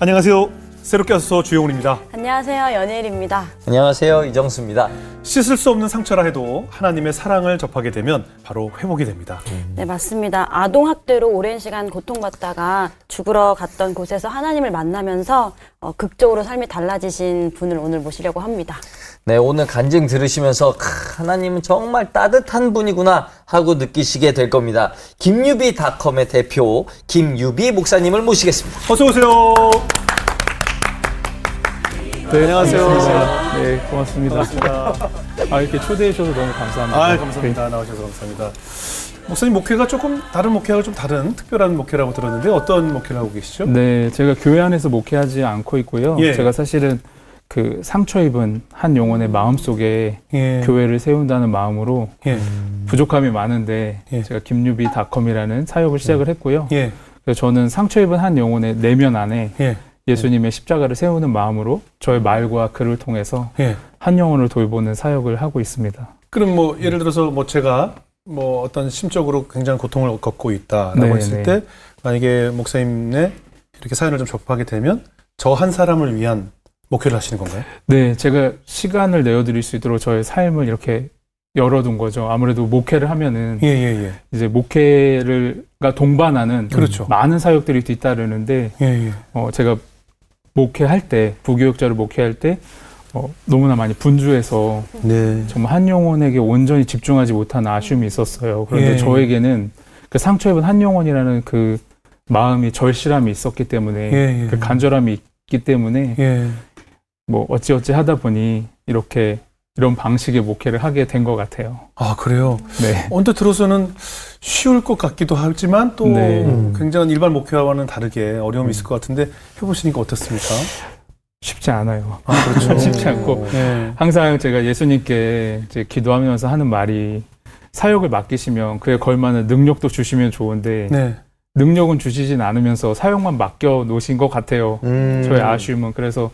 안녕하세요. 새롭게 와서 주영훈입니다. 안녕하세요. 연예일입니다. 안녕하세요. 이정수입니다. 씻을 수 없는 상처라 해도 하나님의 사랑을 접하게 되면 바로 회복이 됩니다. 네, 맞습니다. 아동 학대로 오랜 시간 고통받다가 죽으러 갔던 곳에서 하나님을 만나면서 어, 극적으로 삶이 달라지신 분을 오늘 모시려고 합니다. 네, 오늘 간증 들으시면서 크, 하나님은 정말 따뜻한 분이구나 하고 느끼시게 될 겁니다. 김유비닷컴의 대표 김유비 목사님을 모시겠습니다. 어서 오세요. 네, 안녕하세요. 네, 고맙습니다. 반갑습니다. 아, 이렇게 초대해 주셔서 너무 감사합니다. 아, 감사합니다. 나와주셔서 감사합니다. 목사님 목회가 조금 다른 목회하고 좀 다른 특별한 목회라고 들었는데 어떤 목회를 하고 계시죠? 네, 제가 교회 안에서 목회하지 않고 있고요. 예. 제가 사실은 그 상처 입은 한 영혼의 마음 속에 예. 교회를 세운다는 마음으로 예. 부족함이 많은데 예. 제가 김유비닷컴이라는 사역을 시작을 했고요. 예. 그래서 저는 상처 입은 한 영혼의 내면 안에 예. 예수님의 십자가를 세우는 마음으로 저의 말과 글을 통해서 예. 한 영혼을 돌보는 사역을 하고 있습니다. 그럼 뭐 예를 들어서 뭐 제가 뭐 어떤 심적으로 굉장히 고통을 겪고 있다라고 네, 했을 네. 때 만약에 목사님네 이렇게 사연을 좀 접하게 되면 저 한 사람을 위한 목회를 하시는 건가요? 네, 제가 시간을 내어드릴 수 있도록 저의 삶을 이렇게 열어둔 거죠. 아무래도 목회를 하면은 예, 예, 예. 이제 목회를가 동반하는 그렇죠. 많은 사역들이 뒤따르는데 예, 예. 어, 제가 목회할 때 부교육자를 목회할 때 어, 너무나 많이 분주해서 네. 정말 한 영혼에게 온전히 집중하지 못한 아쉬움이 있었어요. 그런데 예. 저에게는 그 상처 입은 한 영혼이라는 그 마음이 절실함이 있었기 때문에. 그 간절함이 있기 때문에 예. 뭐 어찌어찌 하다 보니 이렇게 이런 방식의 목회를 하게 된 것 같아요. 아, 그래요. 네. 언뜻 들어서는 쉬울 것 같기도 하지만 또 네. 굉장히 일반 목회와는 다르게 어려움이 있을 것 같은데 해보시니까 어떻습니까? 쉽지 않아요. 아, 그렇죠. 쉽지 않고 네. 항상 제가 예수님께 이제 기도하면서 하는 말이 사역을 맡기시면 그에 걸맞는 능력도 주시면 좋은데 네. 능력은 주시진 않으면서 사역만 맡겨 놓으신 것 같아요. 음. 저의 아쉬움은 그래서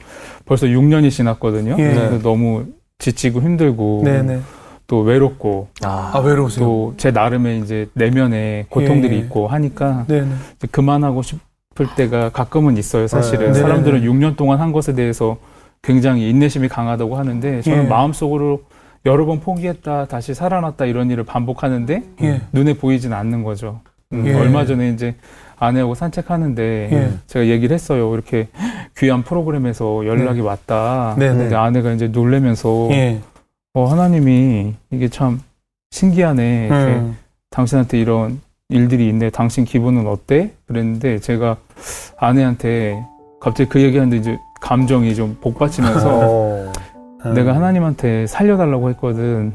벌써 6년이 지났거든요. 예. 너무 지치고 힘들고 네, 네. 또 외롭고 아, 아, 외로우세요? 또 제 나름의 이제 내면에 고통들이 예. 있고 하니까 네, 네. 그만하고 싶을 때가 가끔은 있어요. 사실은 네. 사람들은 네. 6년 동안 한 것에 대해서 굉장히 인내심이 강하다고 하는데 저는 예. 마음속으로 여러 번 포기했다 다시 살아났다 이런 일을 반복하는데 예. 눈에 보이진 않는 거죠. 음, 예. 얼마 전에 이제 아내하고 산책하는데 예. 제가 얘기를 했어요. 이렇게 귀한 프로그램에서 연락이 왔다. 네, 네. 근데 아내가 이제 놀래면서 예. 어, 하나님이 이게 참 신기하네. 음. 당신한테 이런 일들이 있네. 당신 기분은 어때? 그랬는데 제가 아내한테 갑자기 그 얘기하는데 이제 감정이 좀 복받치면서 어. 내가 하나님한테 살려달라고 했거든.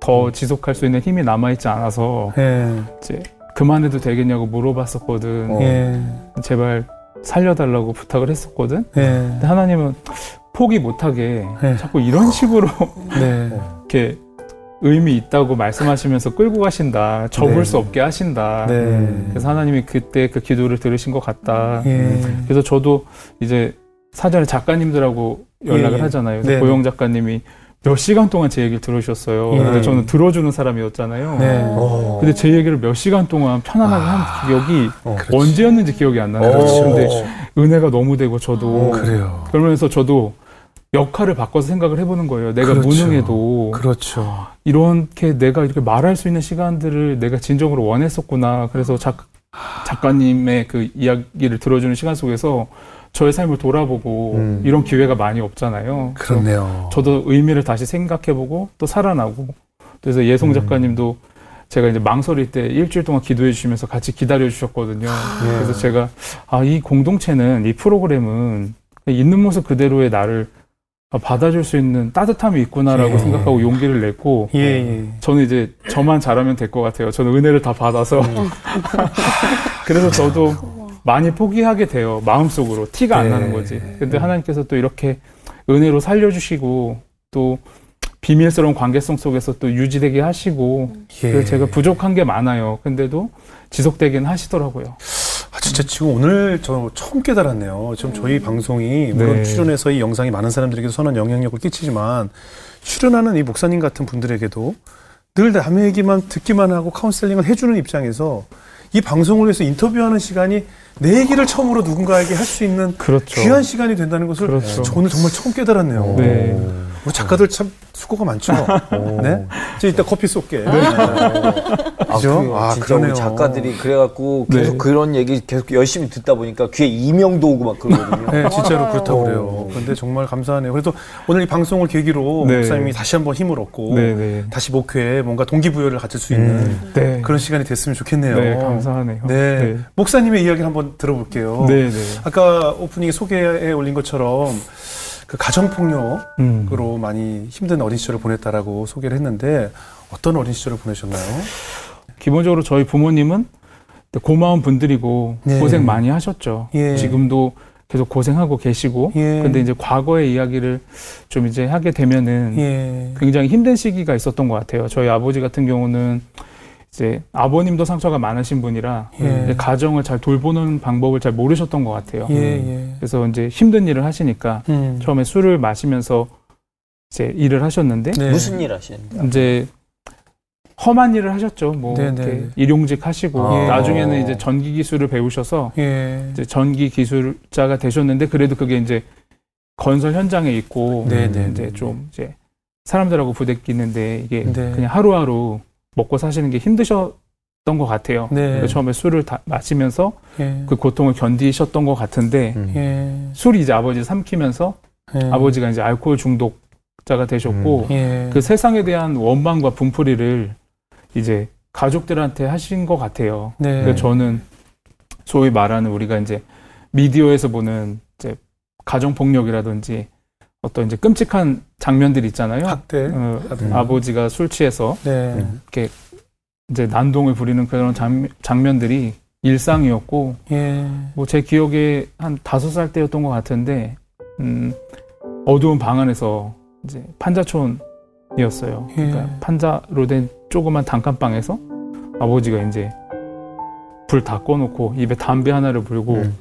더 지속할 수 있는 힘이 남아있지 않아서 예. 이제 그만해도 되겠냐고 물어봤었거든. 어. 예. 제발 살려달라고 부탁을 했었거든. 예. 근데 하나님은 포기 못하게 네. 자꾸 이런 식으로 네. 이렇게 의미 있다고 말씀하시면서 끌고 가신다. 접을 네. 수 없게 하신다. 네. 그래서 하나님이 그때 그 기도를 들으신 것 같다. 예. 그래서 저도 이제 사전에 작가님들하고 연락을 예, 예. 하잖아요. 네, 그래서 고영 작가님이 몇 시간 동안 제 얘기를 들으셨어요. 예. 근데 저는 들어주는 사람이었잖아요. 네. 어. 근데 제 얘기를 몇 시간 동안 편안하게 한 기억이 어. 언제였는지 기억이 안 나요. 어. 근데 은혜가 너무 되고 저도 그래요. 그러면서 저도 역할을 바꿔서 생각을 해보는 거예요. 내가 그렇죠. 무능해도 그렇죠. 이렇게 내가 이렇게 말할 수 있는 시간들을 내가 진정으로 원했었구나. 그래서 작, 작가님의 그 이야기를 들어주는 시간 속에서 저의 삶을 돌아보고 음. 이런 기회가 많이 없잖아요. 그렇네요. 저도 의미를 다시 생각해보고 또 살아나고 그래서 예송 작가님도 제가 이제 망설일 때 일주일 동안 기도해 주시면서 같이 기다려 주셨거든요. 그래서 제가 아 이 공동체는 이 프로그램은 있는 모습 그대로의 나를 받아줄 수 있는 따뜻함이 있구나라고 예. 생각하고 용기를 냈고 예, 예. 저는 이제 저만 잘하면 될 것 같아요. 저는 은혜를 다 받아서 그래서 저도 많이 포기하게 돼요. 마음속으로 티가 안 네. 나는 거지. 근데 하나님께서 또 이렇게 은혜로 살려주시고 또 비밀스러운 관계성 속에서 또 유지되게 하시고 예. 그래서 제가 부족한 게 많아요. 근데도 지속되긴 하시더라고요. 아, 진짜 지금 오늘 저 처음 깨달았네요. 지금 저희 방송이 물론 네. 출연해서 이 영상이 많은 사람들에게도 선한 영향력을 끼치지만 출연하는 이 목사님 같은 분들에게도 늘 남의 얘기만 듣기만 하고 카운셀링을 해주는 입장에서 이 방송을 위해서 인터뷰하는 시간이 내 얘기를 처음으로 누군가에게 할 수 있는 그렇죠. 귀한 시간이 된다는 것을 그렇죠. 저 오늘 정말 처음 깨달았네요. 네. 우리 작가들 참 수고가 많죠. 네. 저 이따 커피 쏠게. 아, 그죠? 그래요. 아, 진짜 그러네요. 우리 작가들이 그래갖고 계속 네. 그런 얘기 계속 열심히 듣다 보니까 귀에 이명도 오고 막 그러거든요. 네, 진짜로 맞아요. 그렇다고 그래요. 그런데 정말 감사하네요. 그래서 오늘 이 방송을 계기로 네. 목사님이 다시 한번 힘을 얻고 네, 네. 다시 목회에 뭔가 동기부여를 가질 수 있는 네. 그런 시간이 됐으면 좋겠네요. 네, 감사하네요. 네. 네. 목사님의 이야기를 한번 들어볼게요. 네, 네. 아까 오프닝에 소개해 올린 것처럼 그 가정폭력으로 음. 많이 힘든 어린 시절을 보냈다라고 소개를 했는데 어떤 어린 시절을 보내셨나요? 기본적으로 저희 부모님은 고마운 분들이고 네. 고생 많이 하셨죠. 예. 지금도 계속 고생하고 계시고. 예. 근데 이제 과거의 이야기를 좀 이제 하게 되면은 예. 굉장히 힘든 시기가 있었던 것 같아요. 저희 아버지 같은 경우는 이제 아버님도 상처가 많으신 분이라 예. 가정을 잘 돌보는 방법을 잘 모르셨던 것 같아요. 예, 예. 그래서 이제 힘든 일을 하시니까 음. 처음에 술을 마시면서 이제 일을 하셨는데 네. 무슨 일 하시는데? 이제 험한 일을 하셨죠. 뭐 네, 네. 이렇게 일용직 하시고 아. 나중에는 이제 전기 기술을 배우셔서 예. 이제 전기 기술자가 되셨는데 그래도 그게 이제 건설 현장에 있고 네, 네, 이제 네. 좀 이제 사람들하고 부대끼는데 이게 네. 그냥 하루하루 먹고 사시는 게 힘드셨던 것 같아요. 네. 그래서 처음에 술을 다 마시면서 예. 그 고통을 견디셨던 것 같은데 음. 예. 술이 이제 아버지 삼키면서 예. 아버지가 이제 알코올 중독자가 되셨고 예. 그 세상에 대한 원망과 분풀이를 이제 가족들한테 하신 것 같아요. 네. 그래서 저는 소위 말하는 우리가 이제 미디어에서 보는 이제 가정 폭력이라든지 어떤 이제 끔찍한 장면들 있잖아요. 학대. 어, 하든. 아버지가 술 취해서 네. 이제 난동을 부리는 그런 장, 장면들이 일상이었고 예. 뭐제 기억에 한 다섯 살 때였던 것 같은데 음, 어두운 방 안에서 이제 판자촌이었어요. 예. 그러니까 판자로 된 조그만 단칸방에서 아버지가 이제 불 다 꺼놓고 입에 담배 하나를 불고 음.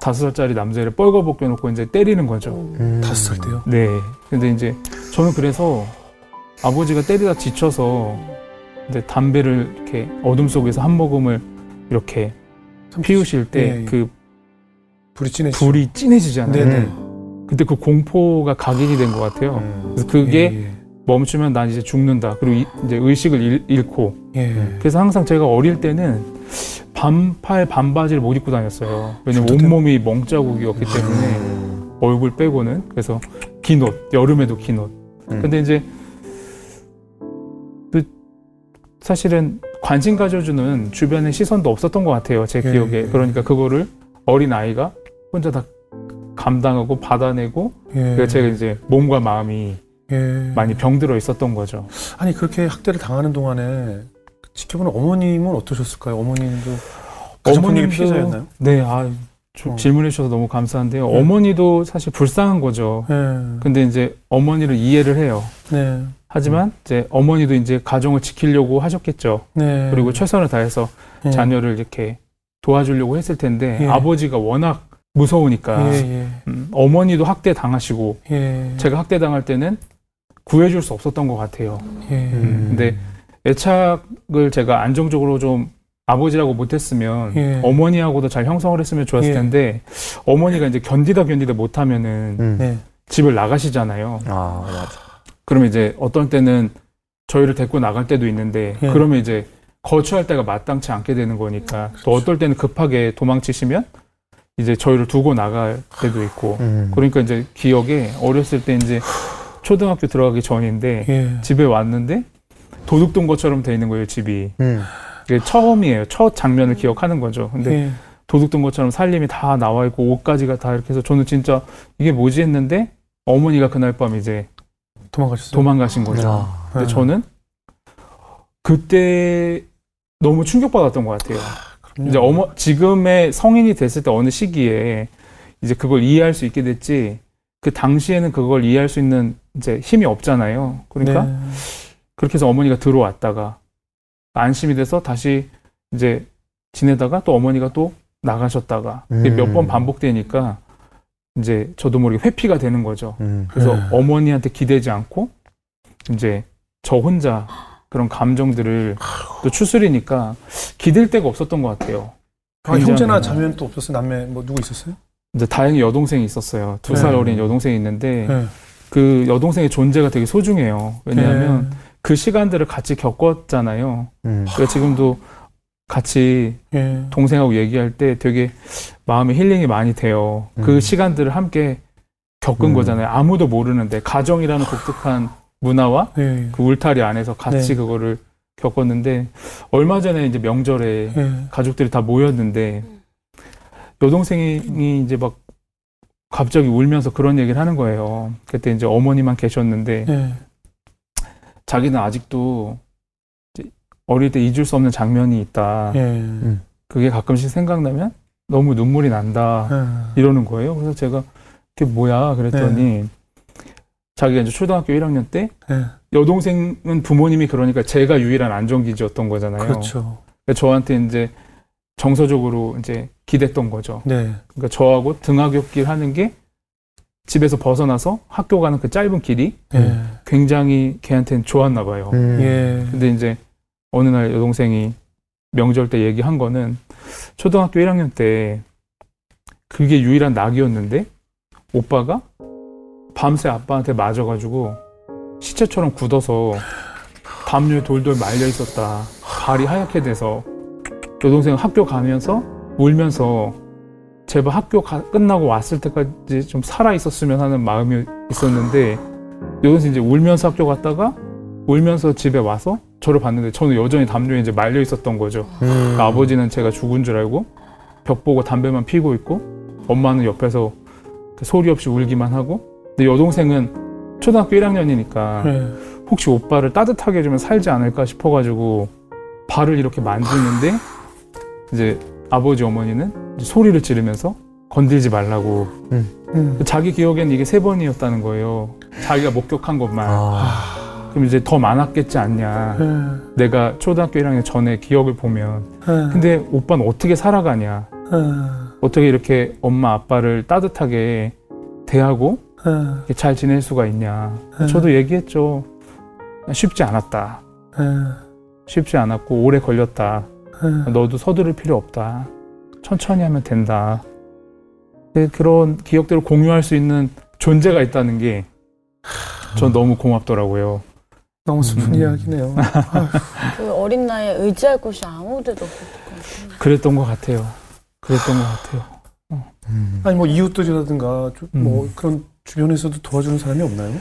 다섯 살짜리 남자를 뻘거벗겨 놓고 이제 때리는 거죠. 음. 다섯 살 때요? 네. 근데 이제 저는 그래서 아버지가 때리다 지쳐서 이제 담배를 이렇게 어둠 속에서 한 모금을 이렇게 참 피우실 때 예, 예. 그 불이 진해지죠. 불이 진해지잖아요. 네네. 그때 그 공포가 각인이 된 것 같아요. 그래서 그게 예, 멈추면 난 이제 죽는다. 그리고 이, 이제 의식을 잃, 잃고. 예. 예. 그래서 항상 제가 어릴 때는 반팔 반바지를 못 입고 다녔어요. 왜냐면 온몸이 멍자국이었기 때문에 음. 얼굴 빼고는 그래서 긴 옷, 여름에도 긴 옷. 음. 근데 이제 그 사실은 관심 가져주는 주변의 시선도 없었던 것 같아요. 제 예. 기억에. 그러니까 그거를 어린 아이가 혼자 다 감당하고 받아내고 예. 제가 이제 몸과 마음이 예. 많이 병들어 있었던 거죠. 아니 그렇게 학대를 당하는 동안에 지켜보는 어머님은 어떠셨을까요? 어머님도 가정폭력의 어머님도- 피해자였나요? 네, 아, 저- 어. 질문해 주셔서 너무 감사한데요. 네. 어머니도 사실 불쌍한 거죠. 네. 근데 이제 어머니를 이해를 해요. 네. 하지만 이제 어머니도 이제 가정을 지키려고 하셨겠죠. 네. 그리고 최선을 다해서 예. 자녀를 이렇게 도와주려고 했을 텐데 예. 아버지가 워낙 무서우니까 예, 음, 어머니도 학대 당하시고 예. 예. 제가 학대 당할 때는 구해줄 수 없었던 것 같아요. 예. 음. 근데 애착을 제가 안정적으로 좀 아버지라고 못했으면 예. 어머니하고도 잘 형성을 했으면 좋았을 예. 텐데 어머니가 이제 견디다 견디다 못하면은 음. 네. 집을 나가시잖아요. 아, 맞아. 그러면 이제 어떤 때는 저희를 데리고 나갈 때도 있는데 예. 그러면 이제 거주할 때가 마땅치 않게 되는 거니까 또 어떨 때는 급하게 도망치시면 이제 저희를 두고 나갈 때도 있고 음. 그러니까 이제 기억에 어렸을 때 이제 초등학교 들어가기 전인데 예. 집에 왔는데 도둑 돈 것처럼 돼 있는 거예요 집이 음. 이게 처음이에요 첫 장면을 기억하는 거죠 근데 예. 도둑 돈 것처럼 살림이 다 나와 있고 옷까지가 다 이렇게 해서 저는 진짜 이게 뭐지 했는데 어머니가 그날 밤 이제 도망가셨어요? 도망가신 거죠 아. 근데 네. 저는 그때 너무 충격받았던 것 같아요. 그럼요. 이제 어머 지금의 성인이 됐을 때 어느 시기에 이제 그걸 이해할 수 있게 됐지 그 당시에는 그걸 이해할 수 있는 이제 힘이 없잖아요. 그러니까 네. 그렇게 해서 어머니가 들어왔다가 안심이 돼서 다시 이제 지내다가 또 어머니가 또 나가셨다가 음. 몇번 반복되니까 이제 저도 모르게 회피가 되는 거죠. 음. 그래서 네. 어머니한테 기대지 않고 이제 저 혼자 그런 감정들을 또 추스리니까 기댈 데가 없었던 것 같아요. 아, 형제나 자매는 또 없었어요? 남매 뭐 누구 있었어요? 이제 다행히 여동생이 있었어요. 두살 네. 어린 여동생이 있는데 네. 그 여동생의 존재가 되게 소중해요. 왜냐하면 그 시간들을 같이 겪었잖아요. 음. 그러니까 지금도 같이 예. 동생하고 얘기할 때 되게 마음에 힐링이 많이 돼요. 그 음. 시간들을 함께 겪은 음. 거잖아요. 아무도 모르는데 가정이라는 독특한 문화와 예. 그 울타리 안에서 같이 네. 그거를 겪었는데 얼마 전에 이제 명절에 예. 가족들이 다 모였는데 여동생이 이제 막 갑자기 울면서 그런 얘기를 하는 거예요. 그때 이제 어머니만 계셨는데 예. 자기는 아직도 어릴 때 잊을 수 없는 장면이 있다. 예. 그게 가끔씩 생각나면 너무 눈물이 난다. 예. 이러는 거예요. 그래서 제가 그게 뭐야 그랬더니 자기가 이제 초등학교 1학년 때 예. 여동생은 부모님이 그러니까 제가 유일한 안정기지였던 거잖아요. 그렇죠. 그러니까 저한테 이제 정서적으로 이제 기댔던 거죠. 네. 그러니까 저하고 등하굣길 하는 게 집에서 벗어나서 학교 가는 그 짧은 길이 예. 굉장히 걔한테는 좋았나 봐요. 음. 예. 근데 이제 어느 날 여동생이 명절 때 얘기한 거는 초등학교 1학년 때 그게 유일한 낙이었는데 오빠가 밤새 아빠한테 맞아가지고 시체처럼 굳어서 담요에 돌돌 말려 있었다. 발이 하얗게 돼서 여동생 학교 가면서 울면서 제발 학교 가- 끝나고 왔을 때까지 좀 살아 있었으면 하는 마음이 있었는데 여동생 이제 울면서 학교 갔다가 울면서 집에 와서 저를 봤는데 저는 여전히 담요에 이제 말려 있었던 거죠. 음. 그러니까 아버지는 제가 죽은 줄 알고 벽 보고 담배만 피고 있고 엄마는 옆에서 그 소리 없이 울기만 하고 근데 여동생은 초등학교 1학년이니까 예. 혹시 오빠를 따뜻하게 해주면 살지 않을까 싶어가지고 발을 이렇게 만지는데 이제 아버지 어머니는 이제 소리를 지르면서 건들지 말라고 음. 자기 기억엔 이게 세 번이었다는 거예요. 자기가 목격한 것만. 아. 그럼 이제 더 많았겠지 않냐. 예. 내가 초등학교 1학년 전에 기억을 보면. 예. 근데 오빠는 어떻게 살아가냐. 예. 어떻게 이렇게 엄마 아빠를 따뜻하게 대하고 잘 지낼 수가 있냐. 예. 저도 얘기했죠. 쉽지 않았다. 예. 쉽지 않았고 오래 걸렸다. 예. 너도 서두를 필요 없다. 천천히 하면 된다. 그런 기억들을 공유할 수 있는 존재가 있다는 게 전 너무 고맙더라고요. 너무 슬픈 음. 이야기네요. 그 어린 나이에 의지할 곳이 아무 데도 없을 것 같아요. 그랬던 것 같아요. 그랬던 것 같아요. 음. 아니 뭐 이웃들이라든가 좀뭐 음. 그런 주변에서도 도와주는 사람이 없나요?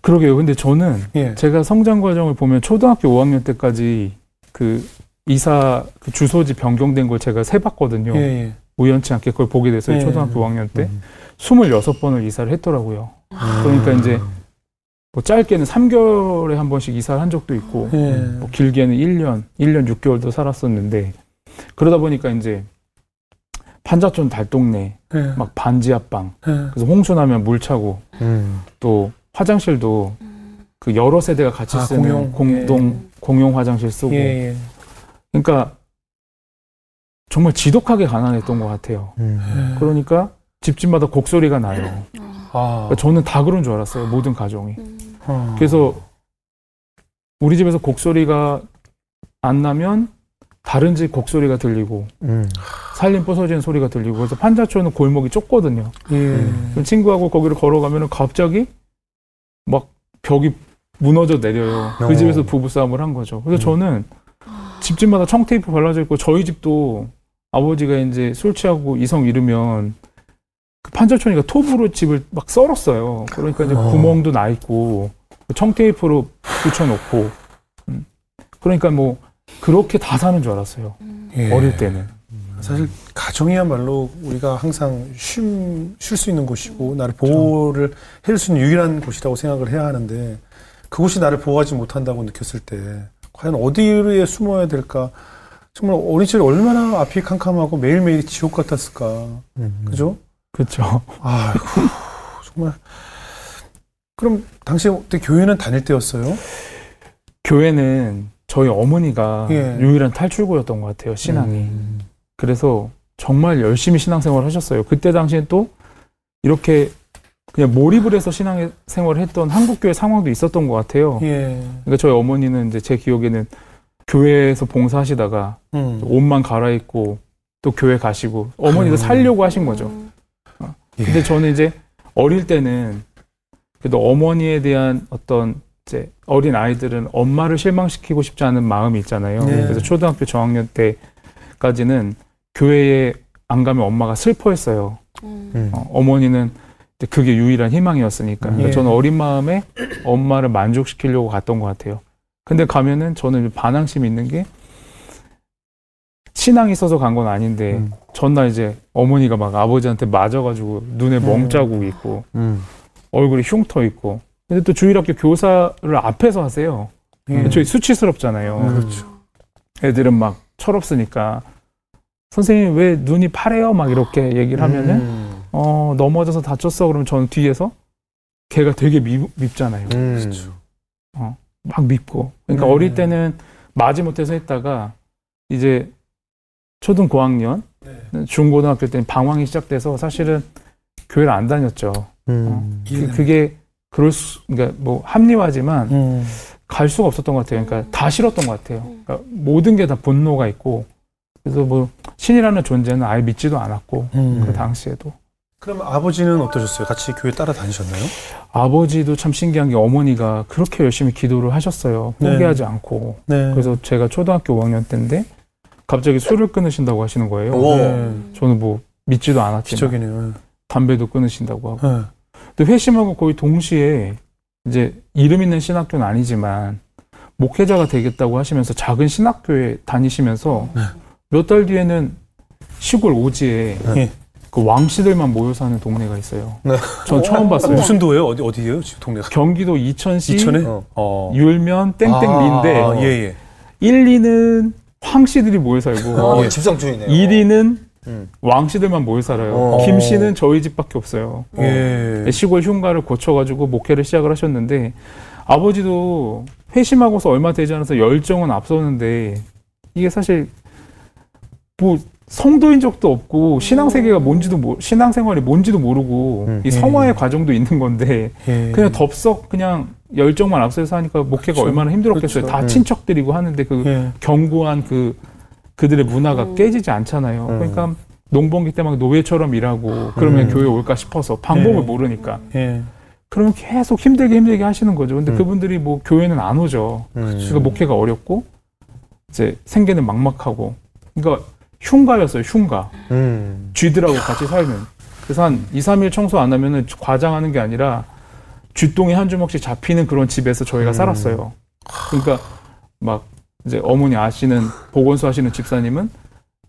그러게요. 근데 저는 예. 제가 성장 과정을 보면 초등학교 5학년 때까지 그 이사 그 주소지 변경된 걸 제가 세 봤거든요. 예. 예. 우연치 않게 그걸 보게 됐어요. 예. 초등학교 5학년 때. 음. 26번을 이사를 했더라고요. 그러니까 이제 뭐 짧게는 3개월에 한 번씩 이사를 한 적도 있고 예. 뭐 길게는 1년, 1년 6개월도 살았었는데 그러다 보니까 이제 판자촌 달동네, 예. 막 반지 앞방, 예. 그래서 홍수 나면 물 차고 음. 또 화장실도 그 여러 세대가 같이 아, 쓰는 공용, 공동 공용 화장실 쓰고 예. 예. 그러니까 정말 지독하게 가난했던 것 같아요. 음. 예. 그러니까 집집마다 곡소리가 나요. 아. 그러니까 저는 다 그런 줄 알았어요. 모든 가정이. 어. 그래서 우리 집에서 곡소리가 안 나면 다른 집 곡소리가 들리고 음. 살림 부서지는 소리가 들리고 그래서 판자촌은 골목이 좁거든요. 예. 친구하고 거기를 걸어가면 갑자기 막 벽이 무너져 내려요. 그 어. 집에서 부부싸움을 한 거죠. 그래서 음. 저는 집집마다 청테이프 발라져 있고 저희 집도 아버지가 이제 술 취하고 이성 잃으면 그 판자촌이가 톱으로 집을 막 썰었어요. 그러니까 이제 어. 구멍도 나 있고 청테이프로 붙여놓고 음. 그러니까 뭐 그렇게 다 사는 줄 알았어요. 예. 어릴 때는. 사실 가정이야말로 우리가 항상 쉴수 있는 곳이고 나를 보호를 해줄 수 있는 유일한 곳이라고 생각을 해야 하는데 그곳이 나를 보호하지 못한다고 느꼈을 때 과연 어디에 숨어야 될까 정말 어린 시절 얼마나 앞이 캄캄하고 매일매일이 지옥 같았을까 음. 그죠? 그렇죠. 아이고 정말 그럼 당시 그때 교회는 다닐 때였어요? 교회는 저희 어머니가 예. 유일한 탈출구였던 것 같아요. 신앙이. 음. 그래서 정말 열심히 신앙생활을 하셨어요. 그때 당시엔 또 이렇게 그냥 몰입을 해서 신앙 생활을 했던 한국교회 상황도 있었던 것 같아요. 예. 그러니까 저희 어머니는 이제 제 기억에는 교회에서 봉사하시다가 음. 옷만 갈아입고 또 교회 가시고 어머니도 음. 살려고 하신 거죠. 예. 근데 저는 이제 어릴 때는 그래도 어머니에 대한 어떤 이제 어린 아이들은 엄마를 실망시키고 싶지 않은 마음이 있잖아요. 네. 그래서 초등학교 저학년 때까지는 교회에 안 가면 엄마가 슬퍼했어요. 음. 어, 어머니는 이제 그게 유일한 희망이었으니까. 그러니까 예. 저는 어린 마음에 엄마를 만족시키려고 갔던 것 같아요. 근데 가면은 저는 반항심이 있는 게 신앙이 있어서 간 건 아닌데 음. 전날 이제 어머니가 막 아버지한테 맞아가지고 눈에 멍자국 있고 음. 얼굴에 흉터 있고 근데 또 주일학교 교사를 앞에서 하세요. 예. 저희 수치스럽잖아요. 음. 그렇죠. 애들은 막 철없으니까 선생님 왜 눈이 파래요? 막 이렇게 얘기를 하면은 음. 어 넘어져서 다쳤어 그러면 저는 뒤에서 걔가 되게 밉, 밉잖아요. 음. 막 밉고 그러니까 네. 어릴 때는 마지 못해서 했다가 이제 초등 고학년 중고등학교 때는 방황이 시작돼서 사실은 교회를 안 다녔죠. 음. 그, 그게 그럴 수 그러니까 뭐 합리화지만 음. 갈 수가 없었던 것 같아요. 그러니까 다 싫었던 것 같아요. 그러니까 모든 게 다 분노가 있고 그래서 뭐 신이라는 존재는 아예 믿지도 않았고 음. 그 당시에도 그럼 아버지는 어떠셨어요? 같이 교회 따라 다니셨나요? 아버지도 참 신기한 게 어머니가 그렇게 열심히 기도를 하셨어요. 네. 포기하지 않고 네. 그래서 제가 초등학교 5학년 때인데 갑자기 술을 끊으신다고 하시는 거예요. 오. 네. 저는 뭐 믿지도 않았지만 기적이네요. 담배도 끊으신다고 하고. 네. 근데 회심하고 거의 동시에 이제 이름 있는 신학교는 아니지만 목회자가 되겠다고 하시면서 작은 신학교에 다니시면서 네. 몇달 뒤에는 시골 오지에 네. 그 왕씨들만 모여 사는 동네가 있어요. 네. 전 처음 봤어요. 무슨 도예요? 어디 어디예요? 지금 동네가? 경기도 이천시 이천에? 어. 어. 율면 땡땡리인데 아, 예, 예. 1, 2는 황씨들이 모여 살고 어, 예. 집성주의네요. 1위는 음. 왕씨들만 모여 살아요. 어. 김씨는 저희 집밖에 없어요. 예. 시골 흉가를 고쳐가지고 목회를 시작을 하셨는데 아버지도 회심하고서 얼마 되지 않아서 열정은 앞서는데 이게 사실 뭐 성도인 적도 없고 신앙 세계가 뭔지도 모, 신앙 생활이 뭔지도 모르고 음. 이 성화의 과정도 있는 건데 예. 그냥 덥석 그냥 열정만 앞서서 하니까 목회가 그렇죠. 얼마나 힘들었겠어요. 그렇죠. 다 음. 친척들이고 하는데 그 예. 견고한 그 그들의 문화가 음. 깨지지 않잖아요. 음. 그러니까 농번기 때 막 노예처럼 일하고 그러면 음. 교회 올까 싶어서 방법을 예. 모르니까 예. 그러면 계속 힘들게 힘들게 하시는 거죠. 근데 음. 그분들이 뭐 교회는 안 오죠. 음. 그러니까 목회가 어렵고 이제 생계는 막막하고 그러니까 흉가였어요. 흉가. 음. 쥐들하고 같이 살면. 그래서 한 2, 3일 청소 안 하면은 과장하는 게 아니라 쥐똥이 한 주먹씩 잡히는 그런 집에서 저희가 음. 살았어요. 그러니까 막 이제 어머니 아시는 보건소 하시는 집사님은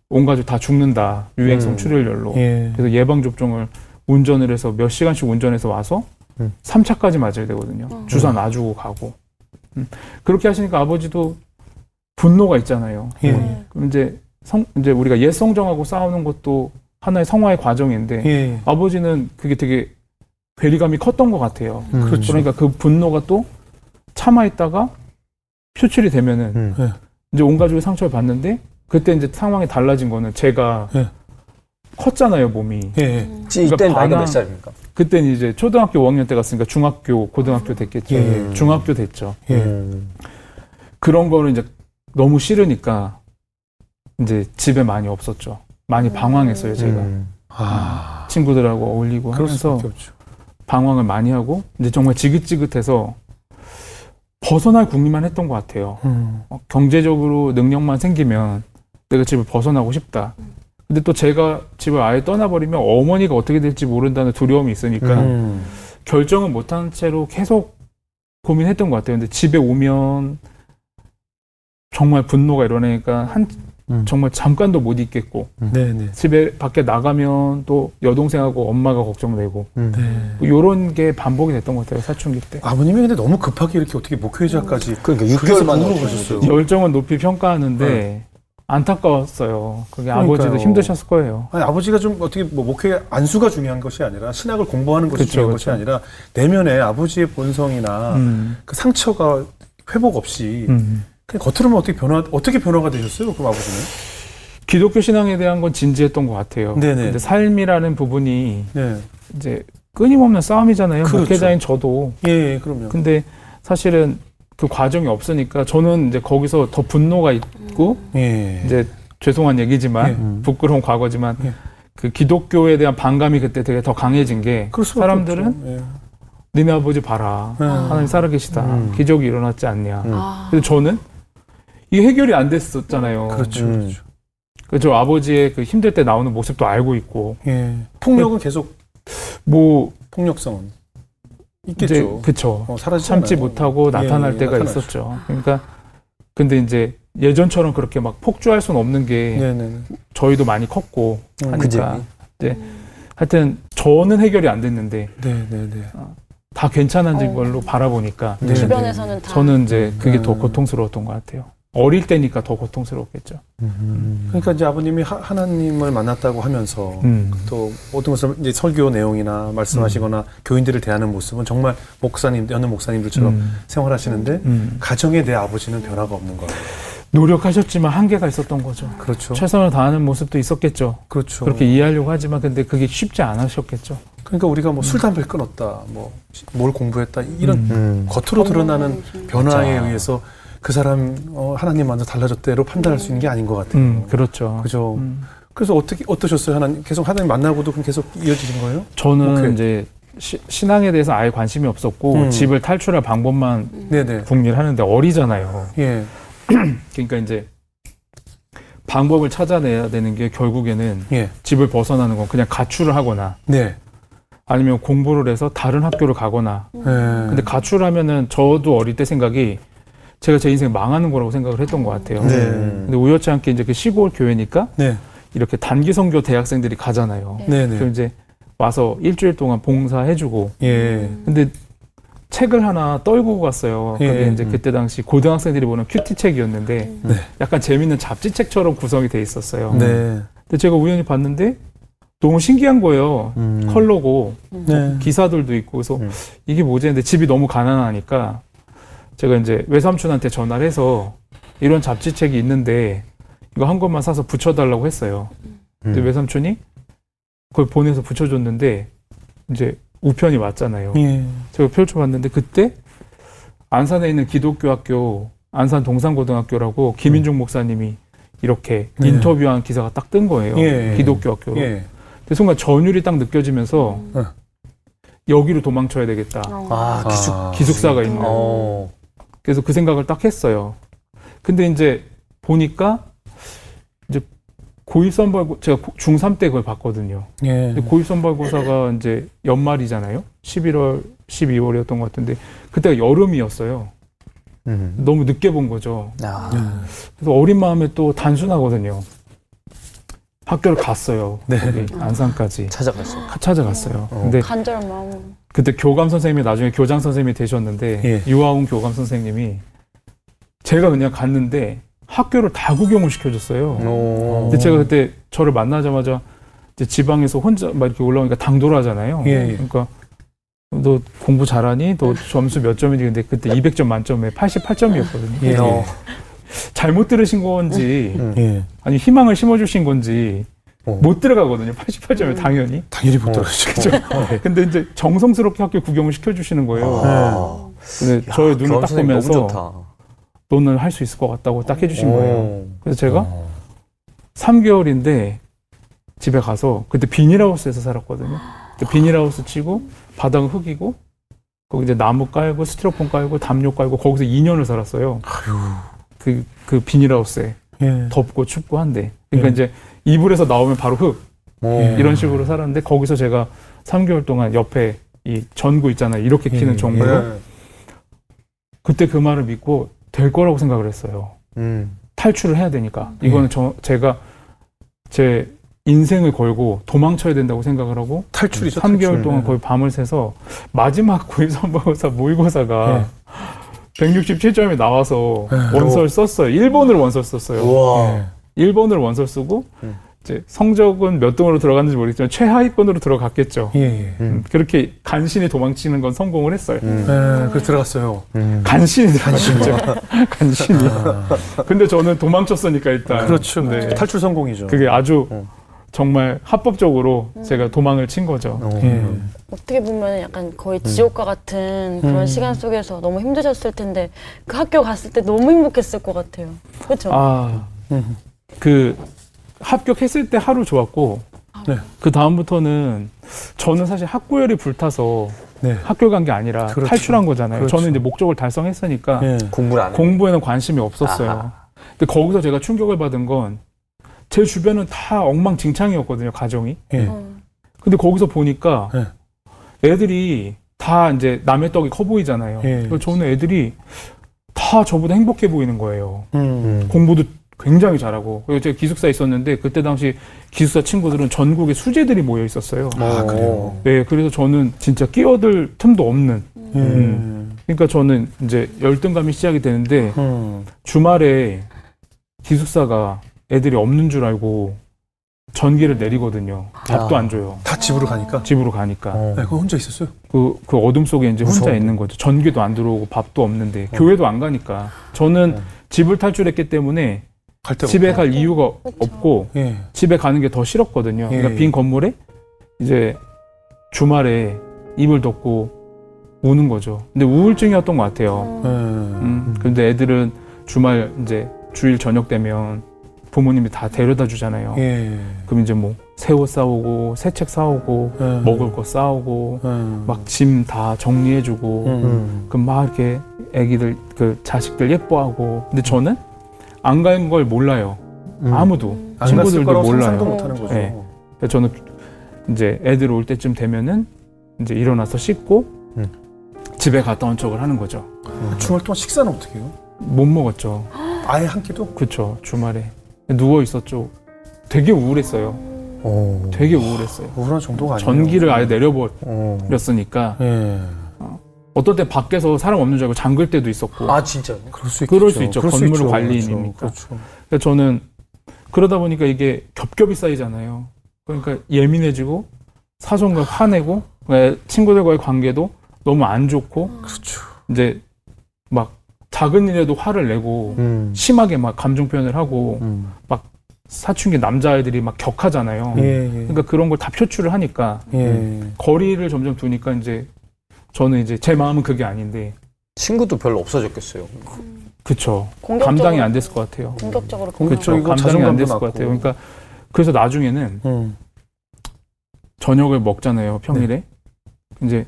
온 가족 다 죽는다. 유행성 음. 출혈열로. 예. 그래서 예방 접종을 운전을 해서 몇 시간씩 운전해서 와서 음. 3차까지 맞아야 되거든요. 음. 주사 놔주고 가고. 음. 그렇게 하시니까 아버지도 분노가 있잖아요. 예. 네. 그럼 이제 성 이제 우리가 옛 성정하고 싸우는 것도 하나의 성화의 과정인데 예. 아버지는 그게 되게 괴리감이 컸던 것 같아요. 음. 그렇죠. 그러니까 그 분노가 또 참아 있다가 표출이 되면은 음. 예. 이제 온 가족이 상처를 받는데 그때 이제 상황이 달라진 거는 제가 예. 컸잖아요 몸이. 예. 예. 이때는 그러니까 나이가 반항- 몇 살입니까? 그때는 이제 초등학교 5학년 때 갔으니까 중학교, 고등학교 됐겠죠. 예. 중학교 됐죠. 예. 음. 그런 거를 이제 너무 싫으니까 이제 집에 많이 없었죠. 많이 방황했어요, 제가. 음. 아. 친구들하고 어울리고 하면서. 방황을 많이 하고 이제 정말 지긋지긋해서 벗어날 궁리만 했던 것 같아요. 음. 어, 경제적으로 능력만 생기면 내가 집을 벗어나고 싶다. 근데 또 제가 집을 아예 떠나버리면 어머니가 어떻게 될지 모른다는 두려움이 있으니까 음. 결정을 못한 채로 계속 고민했던 것 같아요. 근데 집에 오면 정말 분노가 일어나니까 한 음. 정말 잠깐도 못 있겠고 네, 네. 집에 밖에 나가면 또 여동생하고 엄마가 걱정되고 음. 네. 뭐 이런 게 반복이 됐던 것 같아요 사춘기 때. 아버님이 근데 너무 급하게 이렇게 어떻게 목회자까지 그러니까 그래서 6개월 만에 오셨어요. 가셨어요. 열정은 높이 평가하는데 안타까웠어요. 그게 네. 그러니까요. 아버지도 힘드셨을 거예요. 아니, 아버지가 좀 어떻게 뭐 목회 안수가 중요한 것이 아니라 신학을 공부하는 것이 그쵸, 중요한 그쵸. 것이 아니라 내면에 아버지의 본성이나 음, 그 상처가 회복 없이 음. 그냥 겉으로만 어떻게 변화 어떻게 변화가 되셨어요? 그럼 아버지는? 기독교 신앙에 대한 건 진지했던 것 같아요. 네네. 근데 삶이라는 부분이 네. 이제 끊임없는 싸움이잖아요. 그렇죠. 목회자인 저도. 예, 예, 그럼요. 근데 사실은 그 과정이 없으니까 저는 이제 거기서 더 분노가 있고 예. 이제 죄송한 얘기지만 예. 부끄러운 과거지만 예. 그 기독교에 대한 반감이 그때 되게 더 강해진 게 사람들은. 예. 니네 아버지 봐라 예. 하나님 살아계시다 음. 기적이 일어났지 않냐 아. 근데 저는 이게 해결이 안 됐었잖아요 그렇죠. 음. 그렇죠. 그저 아버지의 그 힘들 때 나오는 모습도 알고 있고 예. 폭력은 계속 뭐 폭력성은 있겠죠. 그쵸 어, 사라지지 참지. 못하고 예, 나타날 예, 때가 나타나죠. 있었죠 그러니까 근데 이제 예전처럼 그렇게 막 폭주할 수는 없는 게 네네. 저희도 많이 컸고 음, 하니까 네. 하여튼 저는 해결이 안 됐는데 네네네. 다 괜찮아진 어. 걸로 바라보니까 네, 주변에서는 다 저는 이제 그게 음. 더 고통스러웠던 것 같아요. 어릴 때니까 더 고통스러웠겠죠. 그러니까 이제 아버님이 하, 하나님을 만났다고 하면서 음. 또 모든 것을 이제 설교 내용이나 말씀하시거나 교인들을 대하는 모습은 정말 목사님, 여느 목사님들처럼 음. 생활하시는데 음. 가정에 내 아버지는 변화가 없는 거예요. 노력하셨지만 한계가 있었던 거죠. 그렇죠. 최선을 다하는 모습도 있었겠죠. 그렇죠. 그렇게 이해하려고 하지만 근데 그게 쉽지 않으셨겠죠. 그러니까 우리가 뭐 술 담배를 끊었다, 뭐 뭘 공부했다 이런 음. 음. 겉으로 드러나는 변화에. 의해서 그 사람 어, 하나님 만나 달라졌대로 판단할 수 있는 게 아닌 것 같아요. 음, 그렇죠. 그죠. 음. 그래서 어떻게 어떠셨어요? 하나님 계속 하나님 만나고도 그럼 계속 이어지신 거예요? 저는 오케이. 이제 시- 신앙에 대해서 아예 관심이 없었고 음. 집을 탈출할 방법만 네네. 궁리를 하는데 어리잖아요. 예. 그러니까 이제 방법을 찾아내야 되는 게 결국에는 예. 집을 벗어나는 건 그냥 가출을 하거나 네. 아니면 공부를 해서 다른 학교를 가거나 예. 근데 가출하면은 저도 어릴 때 생각이 제가 제 인생 망하는 거라고 생각을 했던 것 같아요. 네. 근데 우연치 않게 이제 그 시골 교회니까 네. 이렇게 단기 선교 대학생들이 가잖아요. 네네. 그럼 이제 와서 일주일 동안 봉사해주고 예. 근데 책을 하나 떨고 갔어요. 예. 그게 이제 그때 당시 고등학생들이 보는 큐티 책이었는데 네. 약간 재밌는 잡지책처럼 구성이 돼 있었어요. 네. 근데 제가 우연히 봤는데 너무 신기한 거예요. 음. 컬러고 네. 기사들도 있고 그래서 음. 이게 뭐지 했는데 집이 너무 가난하니까 제가 이제 외삼촌한테 전화를 해서 이런 잡지책이 있는데 이거 한 권만 사서 붙여달라고 했어요. 근데 음. 외삼촌이 그걸 보내서 붙여줬는데 이제 우편이 왔잖아요. 예. 제가 펼쳐봤는데 그때 안산에 있는 기독교 학교 안산 동산고등학교라고 김인중 목사님이 이렇게 네. 인터뷰한 기사가 딱 뜬 거예요. 예. 기독교 학교로. 예. 근데 순간 전율이 딱 느껴지면서 어. 여기로 도망쳐야 되겠다. 아, 기숙. 아. 기숙사가 있는. 어. 그래서 그 생각을 딱 했어요. 근데 이제 보니까 이제 고일 선발고 제가 중3 때 그걸 봤거든요. 예. 고일 선발고사가 이제 연말이잖아요. 11월, 12월이었던 것 같은데 그때가 여름이었어요. 음. 너무 늦게 본 거죠. 아. 그래서 어린 마음에 또 단순하거든요. 학교를 갔어요. 네. 안산까지 찾아갔어. 가- 찾아갔어요. 어. 근데 간절 마음. 그때 교감 선생님이 나중에 교장 선생님이 되셨는데 예. 유아웅 교감 선생님이 제가 그냥 갔는데 학교를 다 구경을 시켜줬어요. 오. 근데 제가 그때 저를 만나자마자 이제 지방에서 혼자 막 이렇게 올라오니까 당돌하잖아요. 예, 예. 그러니까 너 공부 잘하니? 너 점수 몇 점이니? 근데 그때 200점 만점에 88점이었거든요. 예. 어. 잘못 들으신 건지 음. 예. 아니 희망을 심어주신 건지 어. 못 들어가거든요. 88점에 당연히. 당연히 못 어. 들어주시겠죠. 근데 이제 정성스럽게 학교 구경을 시켜주시는 거예요. 아. 근데 야, 저의 눈을 딱 보면서 너무 좋다. 너는 할 수 있을 것 같다고 딱 해주신 거예요. 오. 그래서 제가 어. 3개월인데 집에 가서 그때 비닐하우스에서 살았거든요. 비닐하우스 치고 바닥은 흙이고 거기 이제 나무 깔고 스티로폼 깔고 담요 깔고 거기서 2년을 살았어요. 그, 그 비닐하우스에 예. 덥고 춥고 한데 그러니까 예. 이제 이불에서 나오면 바로 흙 오. 예. 이런 식으로 살았는데 거기서 제가 3개월 동안 옆에 이 전구 있잖아요. 이렇게 키는 예. 전구로 예. 그때 그 말을 믿고 될 거라고 생각을 했어요. 음. 탈출을 해야 되니까 이거는 저 제가 제 인생을 걸고 도망쳐야 된다고 생각을 하고 탈출이죠. 3개월 탈출. 동안 예. 거의 밤을 새서 마지막 고1선거사 모의고사가 예. 167점이 나와서 예. 원서를 썼어요. 1번을 원서 썼어요. 예. 1번을 원서 쓰고 음. 이제 성적은 몇 등으로 들어갔는지 모르겠지만 최하위권으로 들어갔겠죠. 예. 예. 음. 그렇게 간신히 도망치는 건 성공을 했어요. 음. 예. 그래서 들어갔어요. 음. 간신히 들어갔죠. 간신히. 아, 근데 저는 도망쳤으니까 일단 그렇죠. 네. 탈출 성공이죠. 그게 아주 어. 정말 합법적으로 제가 도망을 친 거죠. 예. 어떻게 보면 약간 거의 지옥과 같은 그런 음. 시간 속에서 너무 힘드셨을 텐데 그 학교 갔을 때 너무 행복했을 것 같아요. 그렇죠? 아, 음. 그 합격했을 때 하루 좋았고 네. 그 다음부터는 저는 사실 학구열이 불타서 네. 학교 간 게 아니라 그렇죠. 탈출한 거잖아요. 그렇죠. 저는 이제 목적을 달성했으니까 예. 공부를. 공부에는 관심이 없었어요. 아하. 근데 거기서 제가 충격을 받은 건 제 주변은 다 엉망진창이었거든요, 가정이. 예. 어. 근데 거기서 보니까 네. 애들이 다 이제 남의 떡이 커 보이잖아요. 예. 그래서 저는 애들이 다 저보다 행복해 보이는 거예요. 음. 공부도 굉장히 잘하고. 그리고 제가 기숙사에 있었는데 그때 당시 기숙사 친구들은 전국에 수재들이 모여 있었어요. 아, 그래요. 네, 그래서 저는 진짜 끼어들 틈도 없는. 예. 음. 그러니까 저는 이제 열등감이 시작이 되는데 음. 주말에 기숙사가 애들이 없는 줄 알고 전기를 내리거든요. 밥도 아. 안 줘요. 다 집으로 가니까. 집으로 가니까. 어. 네, 그거 혼자 있었어요. 그, 그 어둠 속에 이제 혼자 무서운데. 있는 거죠. 전기도 안 들어오고 밥도 없는데 교회도 안 가니까. 저는 어. 집을 탈출했기 때문에 갈 집에 없고. 갈 이유가 없고 예. 집에 가는 게 더 싫었거든요. 예, 그러니까 예. 빈 건물에 이제 주말에 입을 덮고 우는 거죠. 근데 우울증이었던 것 같아요. 예. 음, 근데 애들은 주말 이제 주일 저녁 되면 부모님이 다 데려다 주잖아요. 예. 그럼 이제 뭐 새 옷 사오고 새 책 사오고 예. 먹을 거 싸오고 예. 막짐 다 정리해주고 음. 그럼 막 이렇게 애기들 그 자식들 예뻐하고 근데 저는 안 간 걸 몰라요 아무도 안 갔을 친구들도 몰라요 못 하는 거죠. 네. 저는 이제 애들 올 때쯤 되면은 이제 일어나서 씻고 음. 집에 갔다 온 척을 하는 거죠 주말 동안 식사는 어떻게 해요? 못 먹었죠 아예 한 끼도? 그쵸 주말에 누워 있었죠 되게 우울했어요 어. 되게 우울했어요 우울한 정도가 아니에요. 전기를 아예 어. 내려버렸으니까 예. 어떨 때 밖에서 사람 없는 줄 알고 잠글 때도 있었고 아 진짜요? 그럴 수 있죠. 그럴 수 있죠. 건물 관리인이니까. 그렇죠. 그렇죠. 그래서 저는 그러다 보니까 이게 겹겹이 쌓이잖아요. 그러니까 예민해지고 사정을 화내고 왜 친구들과의 관계도 너무 안 좋고 그렇죠. 이제 막 작은 일에도 화를 내고 음. 심하게 막 감정 표현을 하고 음. 사춘기 남자애들이 막 격하잖아요. 예. 예. 그러니까 그런 걸 다 표출을 하니까 예. 거리를 점점 두니까 이제 저는 이제 제 마음은 그게 아닌데 친구도 별로 없어졌겠어요. 그쵸 감당이 안 됐을 것 같아요. 공격적으로 그쵸, 감당이 안 됐을 것 낮고. 같아요. 그러니까 그래서 나중에는 음. 저녁을 먹잖아요 평일에 이제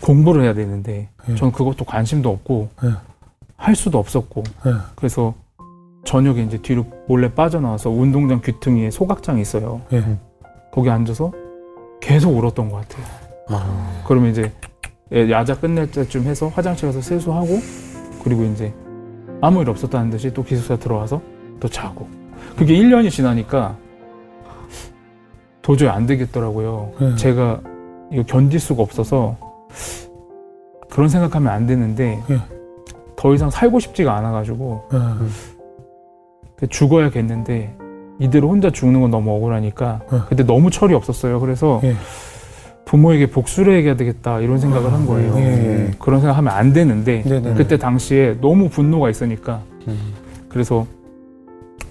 공부를 해야 되는데 예. 전 그것도 관심도 없고 예. 할 수도 없었고 예. 그래서 저녁에 이제 뒤로 몰래 빠져나와서 운동장 귀퉁이에 소각장이 있어요. 예. 거기 앉아서 계속 울었던 것 같아요. 그러면 이제 예, 야자 끝낼 때쯤 해서 화장실 가서 세수하고 그리고 이제 아무 일 없었다는 듯이 또 기숙사 들어와서 또 자고 그게 1년이 지나니까 도저히 안 되겠더라고요. 네. 제가 이거 견딜 수가 없어서 그런 생각하면 안 되는데 네. 더 이상 살고 싶지가 않아가지고 예. 죽어야겠는데 이대로 혼자 죽는 건 너무 억울하니까 네. 그때 너무 철이 없었어요. 그래서 예. 부모에게 복수를 해야 되겠다 이런 생각을 한 거예요. 예, 예. 그런 생각하면 안 되는데 네네. 그때 당시에 너무 분노가 있으니까 음. 그래서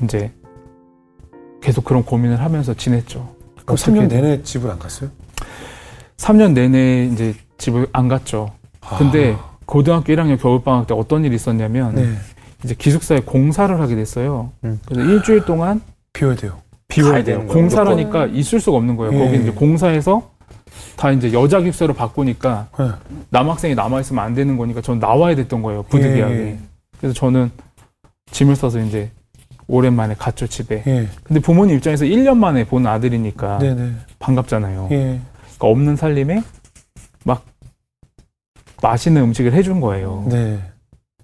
이제 계속 그런 고민을 하면서 지냈죠. 그럼 어떻게 3년 내내 집을 안 갔어요? 3년 내내 이제 집을 안 갔죠. 근데 고등학교 1학년 겨울방학 때 어떤 일이 있었냐면 네. 이제 기숙사에 공사를 하게 됐어요. 음. 그래서 일주일 동안 비워야 돼요. 비워야 돼요. 공사라니까 있을 수가 없는 거예요. 예. 거기 이제 공사에서 다 이제 여자 기숙사로 바꾸니까 예. 남학생이 남아 있으면 안 되는 거니까 저는 나와야 됐던 거예요. 부득이하게. 예. 그래서 저는 짐을 싸서 이제 오랜만에 갔죠 집에. 예. 근데 부모님 입장에서 1년 만에 본 아들이니까 네네. 반갑잖아요. 예. 그러니까 없는 살림에 막 맛있는 음식을 해준 거예요. 네.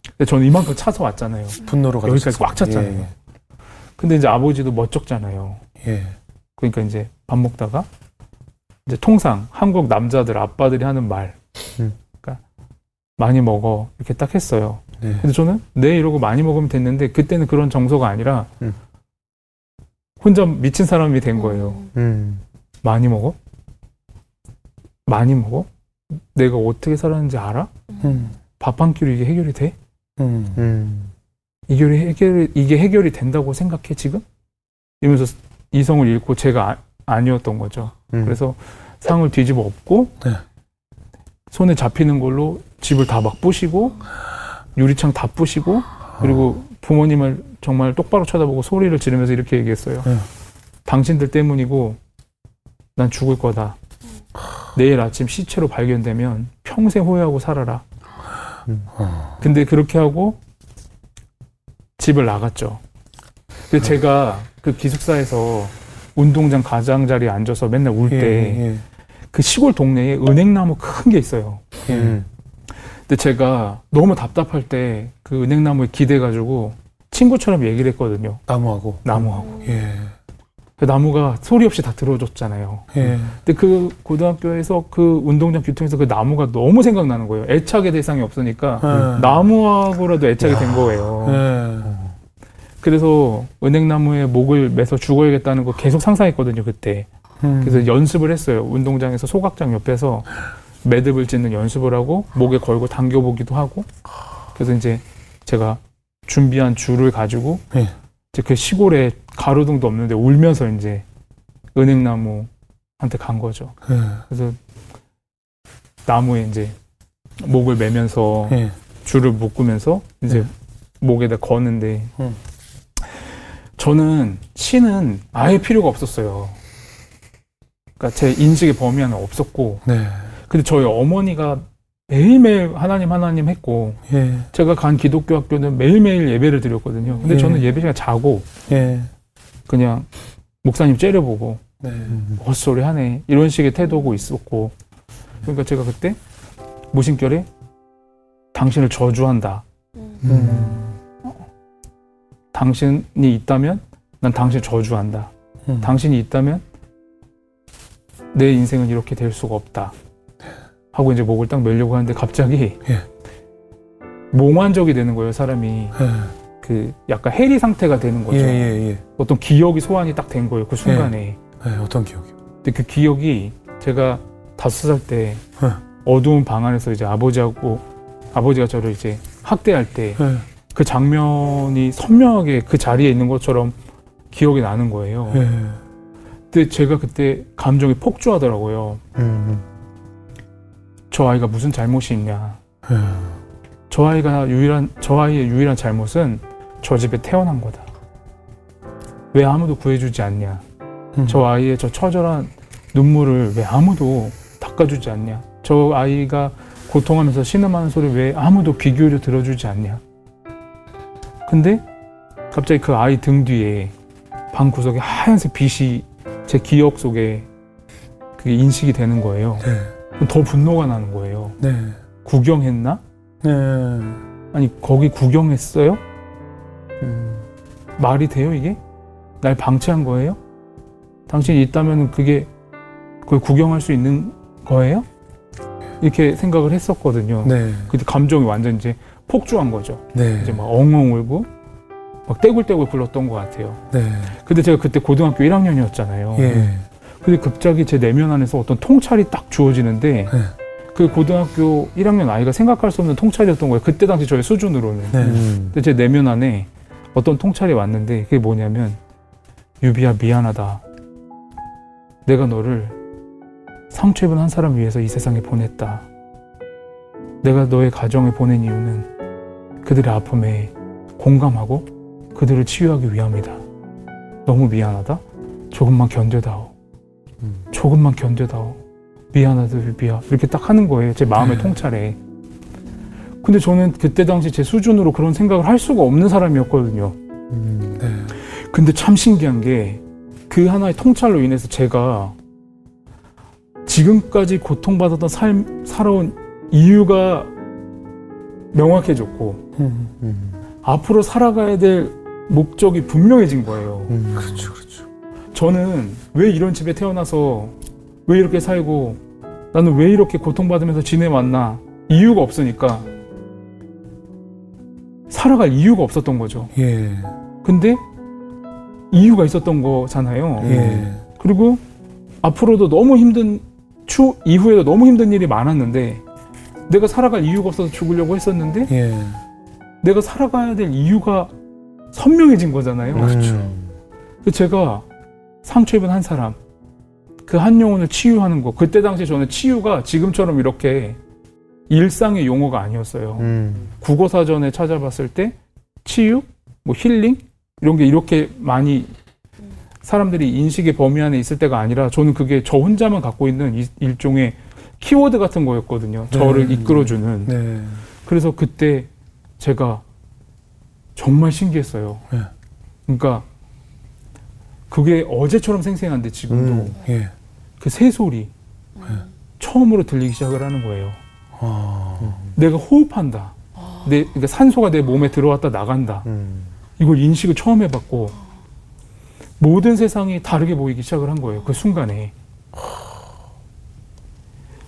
근데 저는 이만큼 차서 왔잖아요. 분노로 여기까지 꽉. 찼잖아요. 근데 이제 아버지도 멋쩍잖아요. 예. 예. 그러니까 이제 밥 먹다가 이제 통상 한국 남자들 아빠들이 하는 말, 음. 그러니까 많이 먹어 이렇게 딱 했어요. 네. 근데 저는 네 이러고 많이 먹으면 됐는데 그때는 그런 정서가 아니라 음. 혼자 미친 사람이 된 거예요. 음. 많이 먹어? 많이 먹어? 내가 어떻게 살았는지 알아? 음. 밥한 끼로 이게 해결이 돼? 음. 음. 이게 해결이 이게 해결이 된다고 생각해 지금? 이러면서 이성을 잃고 제가 아, 니었던 거죠. 음. 그래서 상을 뒤집어 엎고 네. 손에 잡히는 걸로 집을 다 막 부시고 유리창 다 부시고 그리고 부모님을 정말 똑바로 쳐다보고 소리를 지르면서 이렇게 얘기했어요. 네. 당신들 때문이고 난 죽을 거다. 내일 아침 시체로 발견되면 평생 후회하고 살아라. 어. 근데 그렇게 하고 집을 나갔죠. 근데 제가 그 기숙사에서 운동장 가장자리에 앉아서 맨날 울 예, 때그 시골 동네에 은행나무 큰 게 있어요. 예, 예. 음. 근데 제가 너무 답답할 때 그 은행나무에 기대가지고 친구처럼 얘기를 했거든요. 나무하고. 나무하고. 예. 그 나무가 소리 없이 다 들어줬잖아요. 예. 근데 그 고등학교에서 그 운동장 규통에서 그 나무가 너무 생각나는 거예요. 애착의 대상이 없으니까 예. 나무하고라도 애착이 된 거예요. 예. 그래서 은행나무에 목을 매서 죽어야겠다는 거 계속 상상했거든요, 그때. 음. 그래서 연습을 했어요. 운동장에서 소각장 옆에서 매듭을 짓는 연습을 하고 목에 걸고 당겨보기도 하고. 그래서 이제 제가 준비한 줄을 가지고 예. 그 시골에 가로등도 없는데 울면서 이제 은행나무한테 간 거죠. 예. 그래서 나무에 이제 목을 매면서 예. 줄을 묶으면서 이제 네. 목에다 거는데 음. 저는 신은 아예 필요가 없었어요. 그러니까 제 인식의 범위 안에 없었고 네. 근데 저희 어머니가 매일매일 하나님 하나님 했고 예. 제가 간 기독교 학교는 매일매일 예배를 드렸거든요. 근데 예. 저는 예배 시간 자고 예. 그냥 목사님 째려보고 네. 헛소리 하네 이런 식의 태도고 있었고 그러니까 제가 그때 무심결에 당신을 저주한다. 음. 당신이 있다면 난 당신을 저주한다. 음. 당신이 있다면 내 인생은 이렇게 될 수가 없다. 하고 이제 목을 딱 매려고 하는데 갑자기 예. 몽환적이 되는 거예요, 사람이. 예. 그 약간 해리 상태가 되는 예. 거죠. 예. 예. 어떤 기억이 소환이 딱 된 거예요, 그 순간에. 예. 어떤 기억이요? 근데 그 기억이 제가 다섯 살때 네. 어두운 방 안에서 이제 아버지하고 아버지가 저를 이제 학대할 때그 예. 장면이 선명하게 그 자리에 있는 것처럼 기억이 나는 거예요. 예. 근데 제가 그때 감정이 폭주하더라고요. 음. 저 아이가 무슨 잘못이 있냐. 예. 저 아이가 유일한 저 아이의 유일한 잘못은 저 집에 태어난 거다. 왜 아무도 구해주지 않냐. 음. 저 아이의 저 처절한 눈물을 왜 아무도 닦아주지 않냐. 저 아이가 고통하면서 신음하는 소리 왜 아무도 귀 기울여 들어주지 않냐. 근데 갑자기 그 아이 등 뒤에 방 구석에 하얀색 빛이 제 기억 속에 그게 인식이 되는 거예요. 네. 더 분노가 나는 거예요. 네. 구경했나? 네. 아니 거기 구경했어요? 음. 말이 돼요 이게? 날 방치한 거예요? 당신이 있다면 그게 그걸 구경할 수 있는 거예요? 이렇게 생각을 했었거든요. 네. 근데 감정이 완전 이제 폭주한 거죠. 네. 이제 막 엉엉 울고 막 떼굴떼굴 불렀던 것 같아요. 네. 근데 제가 그때 고등학교 1학년이었잖아요. 예. 근데 갑자기 제 내면 안에서 어떤 통찰이 딱 주어지는데 네. 그 고등학교 1학년 아이가 생각할 수 없는 통찰이었던 거예요. 그때 당시 저의 수준으로는. 네. 음. 근데 제 내면 안에 어떤 통찰이 왔는데 그게 뭐냐면 유비야 미안하다. 내가 너를 상처 입은 한 사람 위해서 이 세상에 보냈다. 내가 너의 가정에 보낸 이유는 그들의 아픔에 공감하고 그들을 치유하기 위함이다. 너무 미안하다. 조금만 견뎌다오. 음. 조금만 견뎌다오. 미안하다 유비야. 이렇게 딱 하는 거예요. 제 마음의 네. 통찰에. 근데 저는 그때 당시 제 수준으로 그런 생각을 할 수가 없는 사람이었거든요. 음. 네. 근데 참 신기한 게 그 하나의 통찰로 인해서 제가 지금까지 고통받았던 삶, 살아온 이유가 명확해졌고 음. 음. 앞으로 살아가야 될 목적이 분명해진 거예요. 음. 그렇죠. 저는 왜 이런 집에 태어나서 왜 이렇게 살고 나는 왜 이렇게 고통받으면서 지내왔나 이유가 없으니까 살아갈 이유가 없었던 거죠. 예. 근데 이유가 있었던 거잖아요. 예. 그리고 앞으로도 너무 힘든 추 이후에도 너무 힘든 일이 많았는데 내가 살아갈 이유가 없어서 죽으려고 했었는데 예. 내가 살아가야 될 이유가 선명해진 거잖아요. 그렇죠. 제가 상처 입은 한 사람 그 한 영혼을 치유하는 거 그때 당시 저는 치유가 지금처럼 이렇게 일상의 용어가 아니었어요. 음. 국어 사전에 찾아봤을 때 치유, 뭐 힐링 이런 게 이렇게 많이 사람들이 인식의 범위 안에 있을 때가 아니라 저는 그게 저 혼자만 갖고 있는 이- 일종의 키워드 같은 거였거든요. 저를 네. 이끌어주는. 네. 그래서 그때 제가 정말 신기했어요. 네. 그러니까 그게 어제처럼 생생한데 지금도 음. 예. 그 새소리 처음으로 들리기 시작을 하는 거예요. 아. 내가 호흡한다. 내 그러니까 산소가 내 몸에 들어왔다 나간다. 음. 이걸 인식을 처음 해봤고 모든 세상이 다르게 보이기 시작을 한 거예요. 그 순간에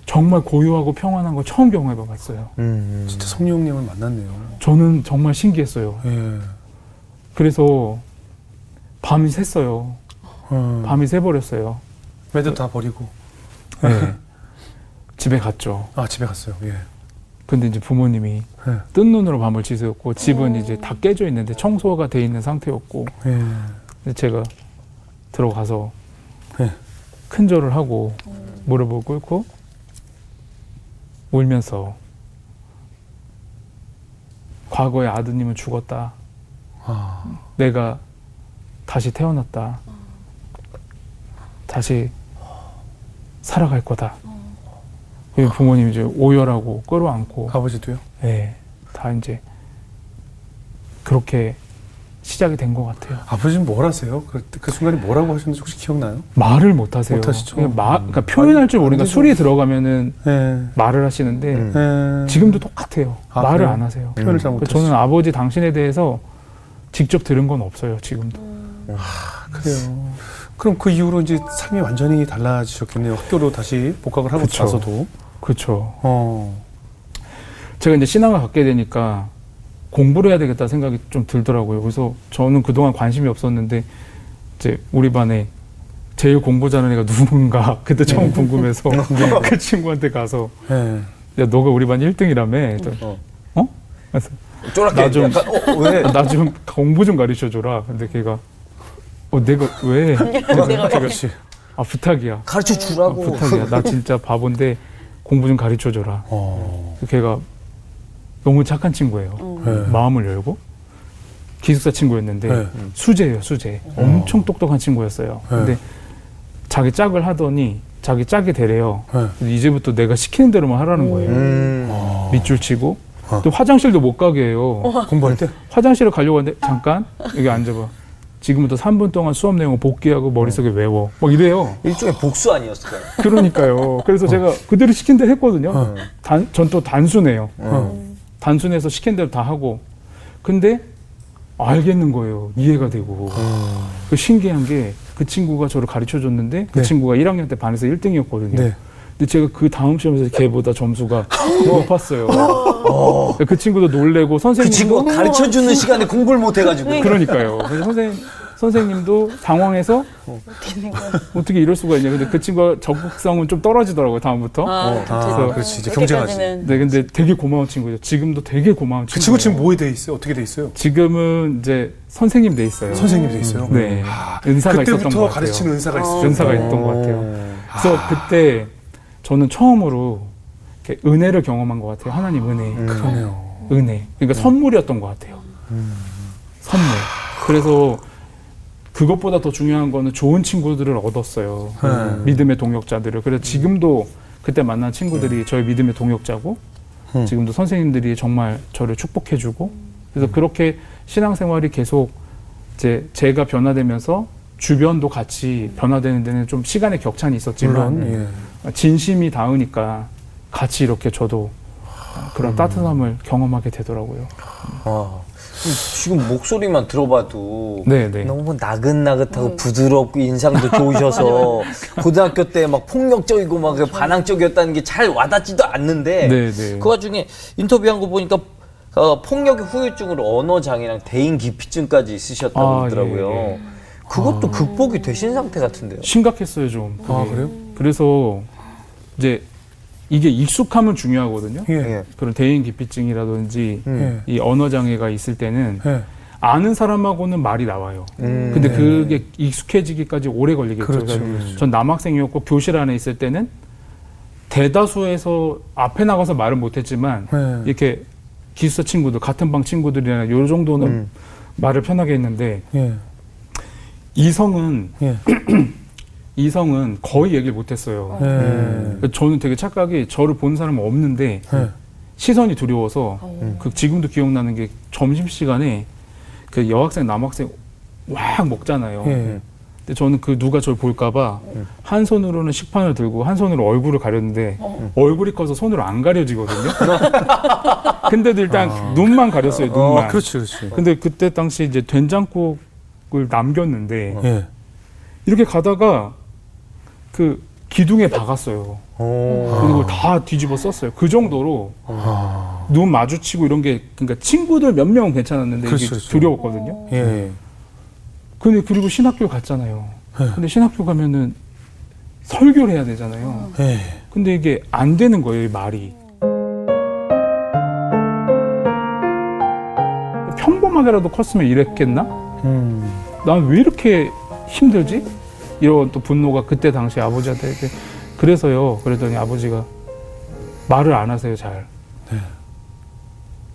정말 고요하고 평안한 걸 처음 경험해봤어요. 음. 진짜 성령님을 만났네요. 저는 정말 신기했어요. 예. 그래서 밤이 샜어요. 어. 밤이 새버렸어요. 매듭 다 버리고. 네. 집에 갔죠. 아, 집에 갔어요. 예. 근데 이제 부모님이 네. 뜬 눈으로 밤을 지새웠고 집은 이제 다 깨져 있는데 청소가 돼 있는 상태였고 예. 근데 제가 들어가서 네. 큰 절을 하고 무릎을 꿇고 울면서 과거의 아드님은 죽었다. 아. 내가 다시 태어났다. 다시 살아갈 거다. 그리고 부모님이 이제 오열하고 끌어안고 아버지도요? 예, 다 이제 그렇게 시작이 된 것 같아요. 아버지는 뭘 하세요? 그, 그 순간에 뭐라고 하셨는지 혹시 기억나요? 말을 못 하세요. 못 하시죠? 그냥 마, 그러니까 표현할 줄 모르니까. 술이 들어가면은 예. 말을 하시는데 음. 예. 지금도 똑같아요. 아, 말을 그래요? 안 하세요. 표현을 잘 그래서 못하시죠. 저는 아버지 당신에 대해서 직접 들은 건 없어요. 지금도. 그래요. 그럼 그 이후로 이제 삶이 완전히 달라지셨겠네요. 학교로 다시 복학을 하고 그쵸. 나서도. 그렇죠. 어. 제가 이제 신앙을 갖게 되니까 공부를 해야 되겠다 생각이 좀 들더라고요. 그래서 저는 그동안 관심이 없었는데 이제 우리 반에 제일 공부 잘하는 애가 누군가 그때 처음 궁금해서 그 친구한테 가서 예. 야 너가 우리 반 1등이라며 어. 어? 그래서 쫄았게 나 좀- 약간 어, 왜? 나 좀 공부 좀 가르쳐 줘라. 근데 걔가 어 내가 왜? 내가 그렇지. 아 부탁이야. 가르쳐 아, 주라고. 부탁이야. 나 진짜 바본데 공부 좀 가르쳐 줘라. 어. 걔가 너무 착한 친구예요. 예. 마음을 열고 기숙사 친구였는데 네. 수재예요 수재 엄청 똑똑한 친구였어요 네. 근데 자기 짝을 하더니 자기 짝이 되래요 예. 근데 이제부터 내가 시키는 대로만 하라는 거예요 음. 어. 밑줄 치고 어. 또 화장실도 못 가게 해요 공부할 때? 화장실을 가려고 하는데 잠깐 여기 앉아봐 지금부터 3분 동안 수업 내용을 복기하고 머릿속에 외워. 막 이래요. 일종의 복수 아니었을까요? 그러니까요. 그래서 제가 그대로 시킨 대로 했거든요. 어. 전또 단순해요. 어. 단순해서 시킨 대로 다 하고. 근데 알겠는 거예요. 이해가 되고. 그 신기한 게 그 친구가 저를 가르쳐 줬는데 그 네. 친구가 1학년 때 반에서 1등이었거든요. 네. 근데 제가 그 다음 시험에서 걔보다 점수가 높았어요 그 친구도 놀래고 그 선생님도 친구가 가르쳐 주는 시간에 공부를 못 해가지고. 그러니까요 그래서 선생 선생님도 당황해서 어떻게 이럴 수가 있냐 근데 그 친구가 적극성은 좀 떨어지더라고요 다음부터 아, 아, 그렇지. 이제 경쟁하지. 네 근데 되게 고마운 친구죠 지금도 되게 고마운 그 친구 친구 지금 뭐에 돼 있어요? 어떻게 돼 있어요? 지금은 이제 선생님 돼 있어요 선생님 돼 있어요? 네. 아, 은사가 있었던 것 그때부터 같아요. 가르치는 은사가 있어요. 은사가 있던 것 같아요. 그래서 그때 저는 처음으로 이렇게 은혜를 경험한 것 같아요. 하나님 은혜. 그러네요. 은혜. 그러니까 선물이었던 것 같아요. 선물. 그래서 그것보다 더 중요한 거는 좋은 친구들을 얻었어요. 네. 믿음의 동역자들을. 그래서 지금도 그때 만난 친구들이 저의 믿음의 동역자고 음. 지금도 선생님들이 정말 저를 축복해주고 그래서 그렇게 신앙생활이 계속 이제 제가 변화되면서 주변도 같이 변화되는 데는 좀 시간의 격찬이 있었지만 물론, 예. 진심이 닿으니까 같이 이렇게 저도 그런 따뜻함을 경험하게 되더라고요. 아, 지금 목소리만 들어봐도 네, 네. 너무 나긋나긋하고 부드럽고 인상도 좋으셔서 고등학교 때 막 폭력적이고 막 그 반항적이었다는 게 잘 와닿지도 않는데 네, 네. 그 와중에 인터뷰한 거 보니까 어, 폭력의 후유증으로 언어 장애랑 대인 기피증까지 있으셨다고 아, 그러더라고요. 예, 예. 그것도 극복이 되신 상태 같은데요. 심각했어요 좀. 그게. 아, 그래요? 그래서 이제 이게 익숙함은 중요하거든요. 예. 예. 그런 대인 기피증이라든지 예. 이 언어 장애가 있을 때는 예. 아는 사람하고는 말이 나와요. 음. 근데 그게 익숙해지기까지 오래 걸리겠죠. 그렇죠, 그렇죠. 전 남학생이었고 교실 안에 있을 때는 대다수에서 앞에 나가서 말을 못했지만 네. 이렇게 기숙사 친구들 같은 방 친구들이나 요 정도는 음. 말을 편하게 했는데 예. 이성은 예. 이성은 거의 얘기를 못했어요. 예. 그러니까 저는 되게 착각이 저를 보는 사람은 없는데 예. 시선이 두려워서 어. 그 지금도 기억나는 게 점심 시간에 그 여학생 남학생 막 먹잖아요. 예. 근데 저는 그 누가 저를 볼까봐 한 손으로는 식판을 들고 한 손으로 얼굴을 가렸는데 얼굴이 커서 손으로 안 가려지거든요. 근데도 일단 눈만 가렸어요. 눈만. 어, 그렇지, 그렇지. 근데 그때 당시 이제 된장국을 남겼는데 예. 이렇게 가다가 그 기둥에 박았어요. 오. 그리고 다 뒤집어 썼어요. 그 정도로 아. 눈 마주치고 이런 게 그러니까 친구들 몇 명은 괜찮았는데 그렇죠, 이게 그렇죠. 두려웠거든요. 예. 근데 그리고 신학교 갔잖아요. 네. 근데 신학교 가면은 설교를 해야 되잖아요. 예. 근데 이게 안 되는 거예요, 이 말이. 평범하게라도 컸으면 이랬겠나? 음. 난왜 이렇게 힘들지? 이런 또 분노가 그때 당시 아버지한테 이렇게 그래서요. 그랬더니 아버지가 말을 안 하세요, 잘. 네.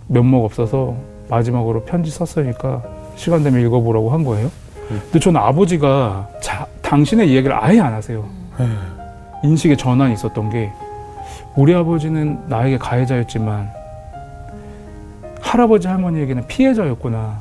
면목 없어서 마지막으로 편지 썼으니까 시간 되면 읽어보라고 한 거예요. 근데 저는 아버지가 자, 당신의 이야기를 아예 안 하세요. 예. 인식의 전환이 있었던 게 우리 아버지는 나에게 가해자였지만 할아버지 할머니에게는 피해자였구나.